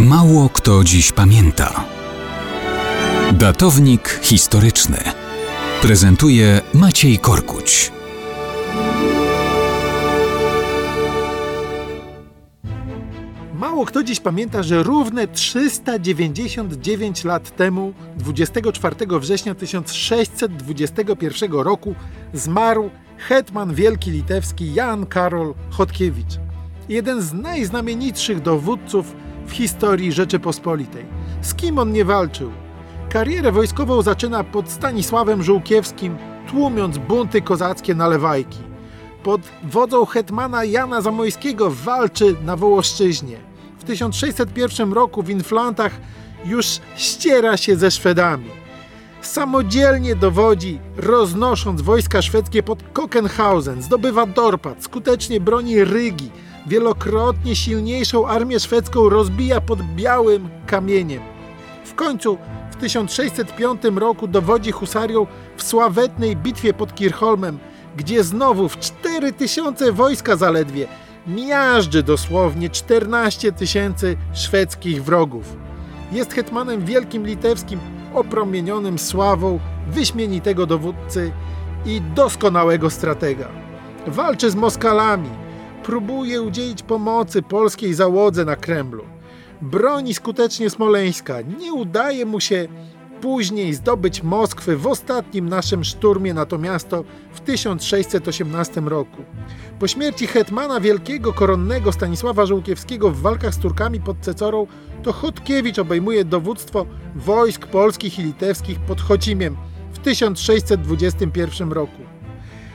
Mało kto dziś pamięta. Datownik historyczny prezentuje Maciej Korkuć. Mało kto dziś pamięta, że równe 399 lat temu, 24 września 1621 roku, zmarł hetman wielki litewski Jan Karol Chodkiewicz. Jeden z najznamienitszych dowódców w historii Rzeczypospolitej. Z kim on nie walczył? Karierę wojskową zaczyna pod Stanisławem Żółkiewskim, tłumiąc bunty kozackie na Lewajki. Pod wodzą hetmana Jana Zamojskiego walczy na Wołoszczyźnie. W 1601 roku w Inflantach już ściera się ze Szwedami. Samodzielnie dowodzi, roznosząc wojska szwedzkie pod Kokenhausen, zdobywa Dorpat, skutecznie broni Rygi, wielokrotnie silniejszą armię szwedzką rozbija pod białym kamieniem. W końcu w 1605 roku dowodzi husarią w sławetnej bitwie pod Kirchholmem, gdzie znowu w 4000 wojska zaledwie miażdży dosłownie 14 tysięcy szwedzkich wrogów. Jest hetmanem wielkim litewskim, opromienionym sławą wyśmienitego dowódcy i doskonałego stratega. Walczy z Moskalami, próbuje udzielić pomocy polskiej załodze na Kremlu. Broni skutecznie Smoleńska. Nie udaje mu się później zdobyć Moskwy w ostatnim naszym szturmie na to miasto w 1618 roku. Po śmierci hetmana wielkiego koronnego Stanisława Żółkiewskiego w walkach z Turkami pod Cecorą, to Chodkiewicz obejmuje dowództwo wojsk polskich i litewskich pod Chocimiem w 1621 roku.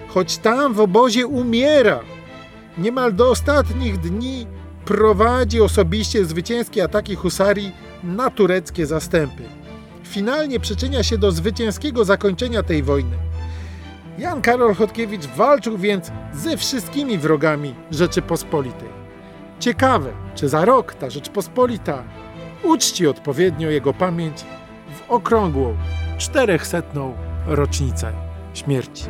Choć tam w obozie umiera, niemal do ostatnich dni prowadzi osobiście zwycięskie ataki husarii na tureckie zastępy. Finalnie przyczynia się do zwycięskiego zakończenia tej wojny. Jan Karol Chodkiewicz walczył więc ze wszystkimi wrogami Rzeczypospolitej. Ciekawe, czy za rok ta Rzeczpospolita uczci odpowiednio jego pamięć w okrągłą, czterechsetną rocznicę śmierci.